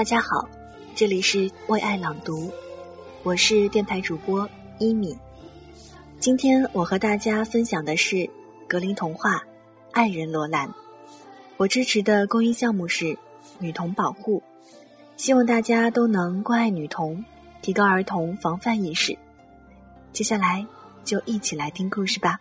大家好，这里是为爱朗读，我是电台主播一米。今天我和大家分享的是格林童话《爱人罗兰》。我支持的公益项目是女童保护，希望大家都能关爱女童，提高儿童防范意识。接下来就一起来听故事吧。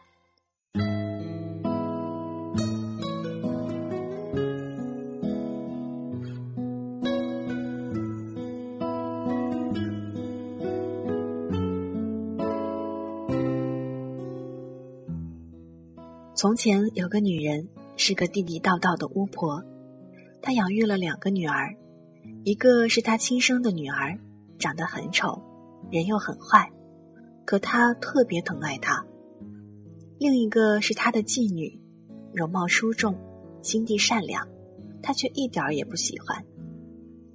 从前有个女人，是个地地道道的巫婆。她养育了两个女儿，一个是她亲生的女儿，长得很丑，人又很坏，可她特别疼爱她；另一个是她的继女，容貌出众，心地善良，她却一点儿也不喜欢。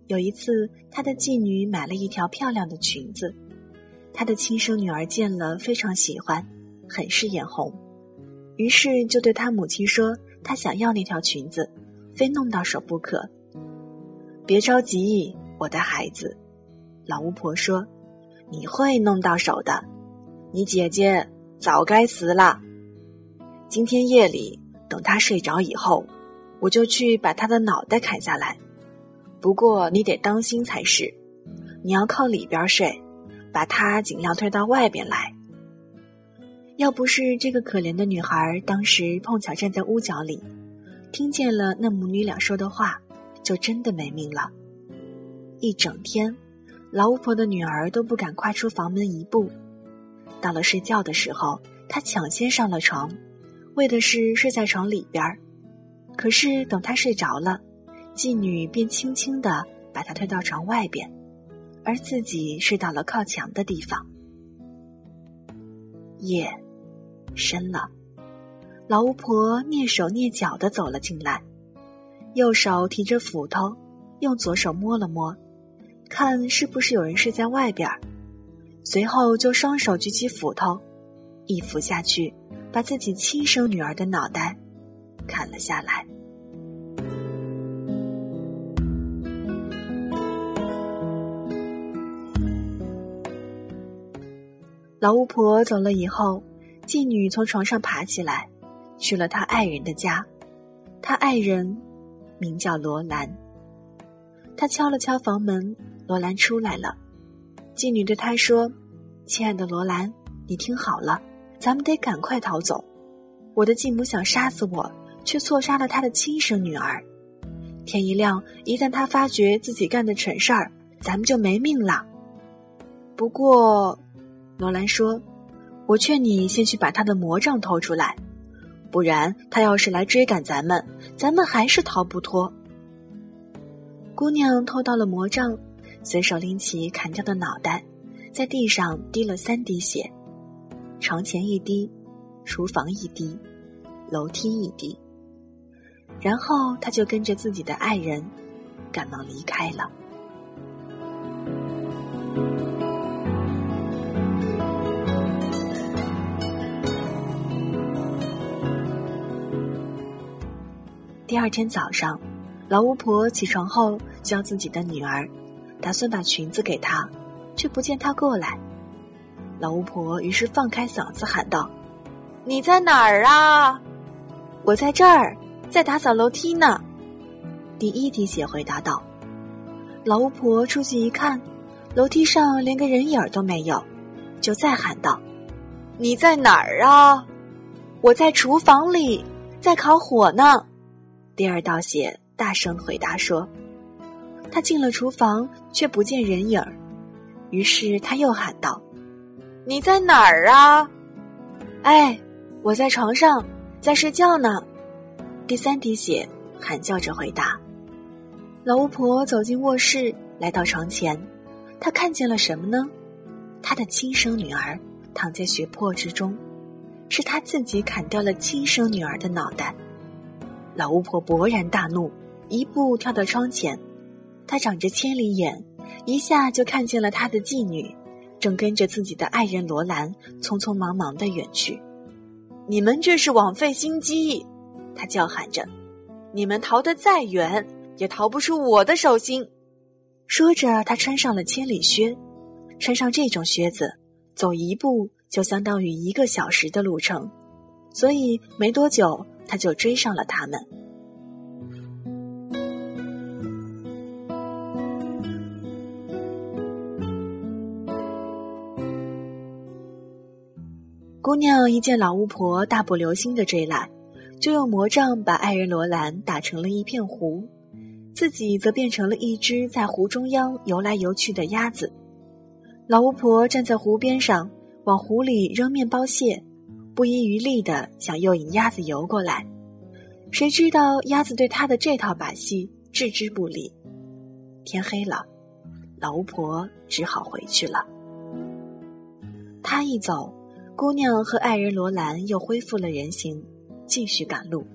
有一次，她的继女买了一条漂亮的裙子，她的亲生女儿见了非常喜欢，很是眼红。于是就对他母亲说：“他想要那条裙子，非弄到手不可。”别着急，我的孩子，老巫婆说：“你会弄到手的。你姐姐早该死了。今天夜里等她睡着以后，我就去把她的脑袋砍下来。不过你得当心才是，你要靠里边睡，把她尽量推到外边来。”要不是这个可怜的女孩当时碰巧站在屋角里，听见了那母女俩说的话，就真的没命了。一整天，老巫婆的女儿都不敢跨出房门一步。到了睡觉的时候，她抢先上了床，为的是睡在床里边儿。可是等她睡着了，妓女便轻轻地把她推到床外边，而自己睡到了靠墙的地方。夜。深了，老巫婆蹑手蹑脚的走了进来，右手提着斧头，用左手摸了摸，看是不是有人睡在外边儿。随后就双手举起斧头，一斧下去，把自己亲生女儿的脑袋砍了下来。老巫婆走了以后。妓女从床上爬起来，去了她爱人的家。她爱人名叫罗兰。她敲了敲房门，罗兰出来了。妓女对他说：“亲爱的罗兰，你听好了，咱们得赶快逃走。我的继母想杀死我，却错杀了她的亲生女儿。天一亮，一旦她发觉自己干的蠢事儿，咱们就没命了。”不过，罗兰说。我劝你先去把他的魔杖偷出来，不然他要是来追赶咱们，咱们还是逃不脱。姑娘偷到了魔杖，随手拎起砍掉的脑袋，在地上滴了三滴血，床前一滴，厨房一滴，楼梯一滴，然后她就跟着自己的爱人，赶忙离开了。第二天早上，老巫婆起床后叫自己的女儿，打算把裙子给她，却不见她过来。老巫婆于是放开嗓子喊道：“你在哪儿啊？我在这儿，在打扫楼梯呢。”第一滴血回答道。老巫婆出去一看，楼梯上连个人影都没有，就再喊道：“你在哪儿啊？我在厨房里，在烤火呢。”第二道血大声回答说：“他进了厨房，却不见人影儿。于是他又喊道：‘你在哪儿啊？’哎，我在床上，在睡觉呢。”第三滴血喊叫着回答。老巫婆走进卧室，来到床前，她看见了什么呢？她的亲生女儿躺在血泊之中，是她自己砍掉了亲生女儿的脑袋。老巫婆勃然大怒，一步跳到窗前。她长着千里眼，一下就看见了她的继女，正跟着自己的爱人罗兰匆匆忙忙的远去。你们这是枉费心机！她叫喊着：“你们逃得再远，也逃不出我的手心！”说着，他穿上了千里靴。穿上这种靴子，走一步就相当于一个小时的路程，所以没多久他就追上了他们。姑娘一见老巫婆大步流星的追来，就用魔杖把爱人罗兰打成了一片糊，自己则变成了一只在湖中央游来游去的鸭子。老巫婆站在湖边上，往湖里扔面包屑，不遗余力地想诱引鸭子游过来。谁知道鸭子对他的这套把戏置之不理。天黑了，老巫婆只好回去了。她一走。姑娘和爱人罗兰又恢复了人形，继续赶路。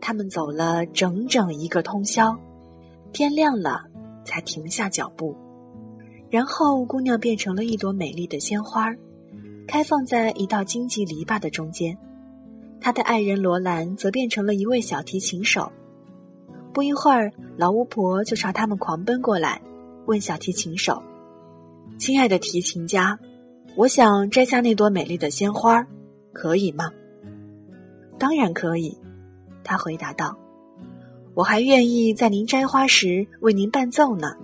他们走了整整一个通宵，天亮了才停下脚步。然后，姑娘变成了一朵美丽的鲜花，开放在一道荆棘篱笆的中间。他的爱人罗兰则变成了一位小提琴手。不一会儿，老巫婆就朝他们狂奔过来，问小提琴手：“亲爱的提琴家。”我想摘下那朵美丽的鲜花，可以吗？当然可以，他回答道。我还愿意在您摘花时为您伴奏呢。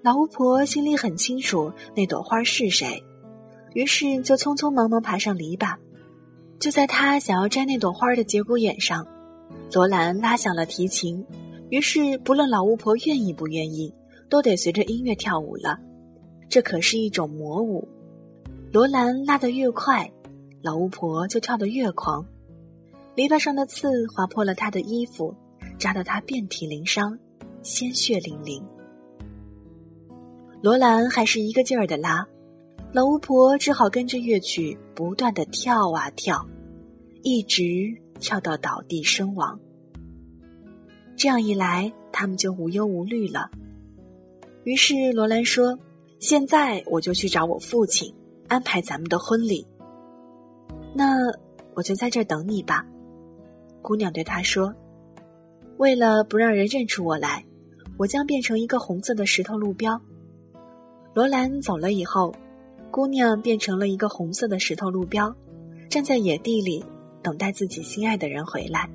老巫婆心里很清楚那朵花是谁，于是就匆匆忙忙爬上篱笆。就在他想要摘那朵花的节骨眼上，罗兰拉响了提琴，于是不论老巫婆愿意不愿意，都得随着音乐跳舞了。这可是一种魔舞。罗兰拉得越快，老巫婆就跳得越狂。篱笆上的刺划破了她的衣服，扎得她遍体鳞伤，鲜血淋淋。罗兰还是一个劲儿的拉，老巫婆只好跟着乐曲不断的跳啊跳，一直跳到倒地身亡。这样一来，他们就无忧无虑了。于是罗兰说：“现在我就去找我父亲。”安排咱们的婚礼，那我就在这等你吧。”姑娘对他说。“为了不让人认出我来，我将变成一个红色的石头路标。”罗兰走了以后，姑娘变成了一个红色的石头路标，站在野地里等待自己心爱的人回来。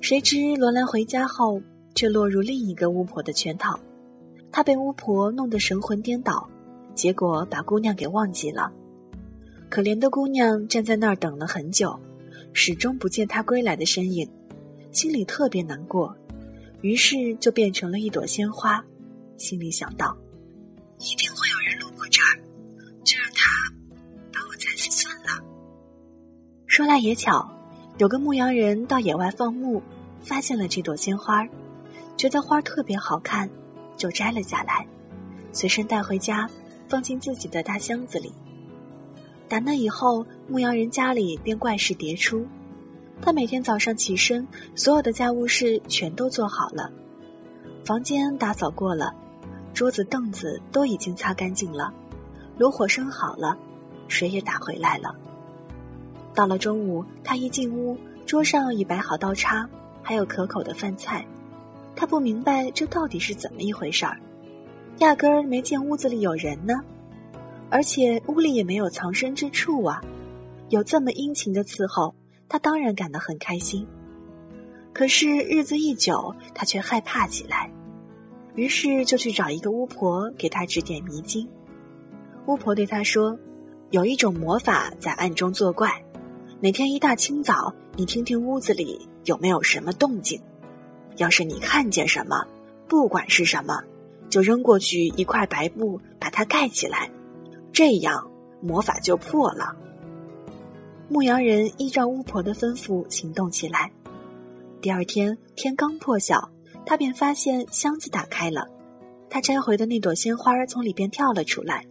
谁知罗兰回家后，却落入另一个巫婆的圈套，她被巫婆弄得神魂颠倒。结果把姑娘给忘记了，可怜的姑娘站在那儿等了很久，始终不见他归来的身影，心里特别难过，于是就变成了一朵鲜花，心里想到，一定会有人路过这儿，就让他把我踩死算了。说来也巧，有个牧羊人到野外放牧，发现了这朵鲜花，觉得花特别好看，就摘了下来，随身带回家。放进自己的大箱子里。打那以后，牧羊人家里便怪事迭出。他每天早上起身，所有的家务事全都做好了，房间打扫过了，桌子凳子都已经擦干净了，炉火生好了，水也打回来了。到了中午，他一进屋，桌上已摆好刀叉，还有可口的饭菜。他不明白这到底是怎么一回事儿。压根儿没见屋子里有人呢，而且屋里也没有藏身之处啊！有这么殷勤的伺候，他当然感到很开心。可是日子一久，他却害怕起来，于是就去找一个巫婆给他指点迷津。巫婆对他说：“有一种魔法在暗中作怪，每天一大清早，你听听屋子里有没有什么动静。要是你看见什么，不管是什么。”就扔过去一块白布，把它盖起来，这样魔法就破了。牧羊人依照巫婆的吩咐行动起来。第二天天刚破晓，他便发现箱子打开了，他摘回的那朵鲜花从里边跳了出来。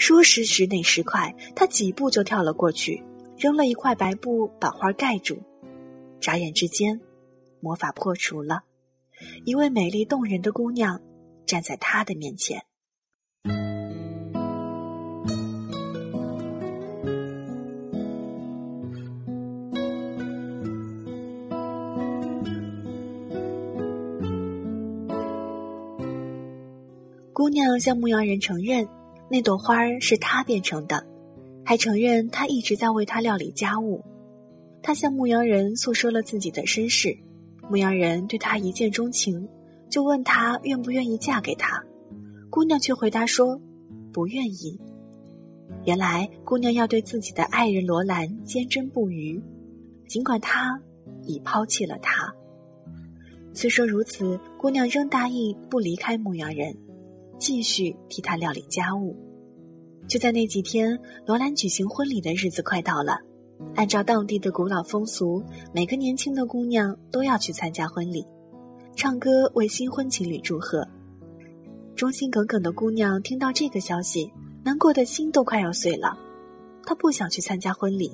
说时迟，那时快，他几步就跳了过去，扔了一块白布把花盖住。眨眼之间，魔法破除了，一位美丽动人的姑娘。站在他的面前。姑娘向牧羊人承认，那朵花儿是他变成的，还承认他一直在为他料理家务。他向牧羊人诉说了自己的身世，牧羊人对她一见钟情，就问她愿不愿意嫁给他。姑娘却回答说：“不愿意。”原来姑娘要对自己的爱人罗兰坚贞不渝，尽管他已抛弃了她。虽说如此，姑娘仍答应不离开牧羊人。继续替他料理家务。就在那几天，罗兰举行婚礼的日子快到了。按照当地的古老风俗，每个年轻的姑娘都要去参加婚礼，唱歌为新婚情侣祝贺。忠心耿耿的姑娘听到这个消息，难过的心都快要碎了。她不想去参加婚礼，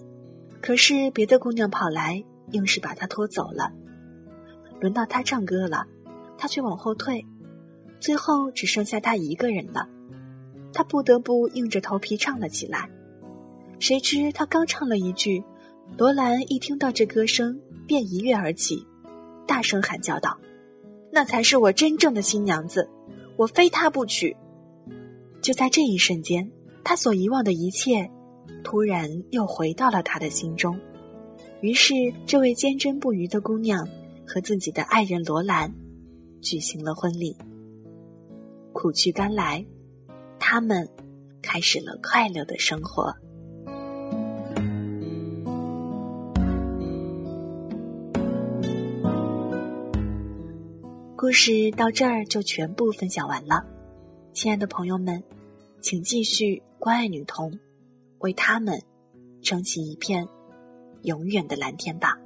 可是别的姑娘跑来，硬是把她拖走了。轮到她唱歌了，她却往后退。最后只剩下他一个人了，他不得不硬着头皮唱了起来。谁知他刚唱了一句，罗兰一听到这歌声便一跃而起，大声喊叫道：“那才是我真正的新娘子，我非她不娶！”就在这一瞬间，他所遗忘的一切，突然又回到了他的心中。于是，这位坚贞不渝的姑娘和自己的爱人罗兰举行了婚礼。苦去甘来，他们开始了快乐的生活。故事到这儿就全部分享完了，亲爱的朋友们，请继续关爱女童，为他们撑起一片永远的蓝天吧。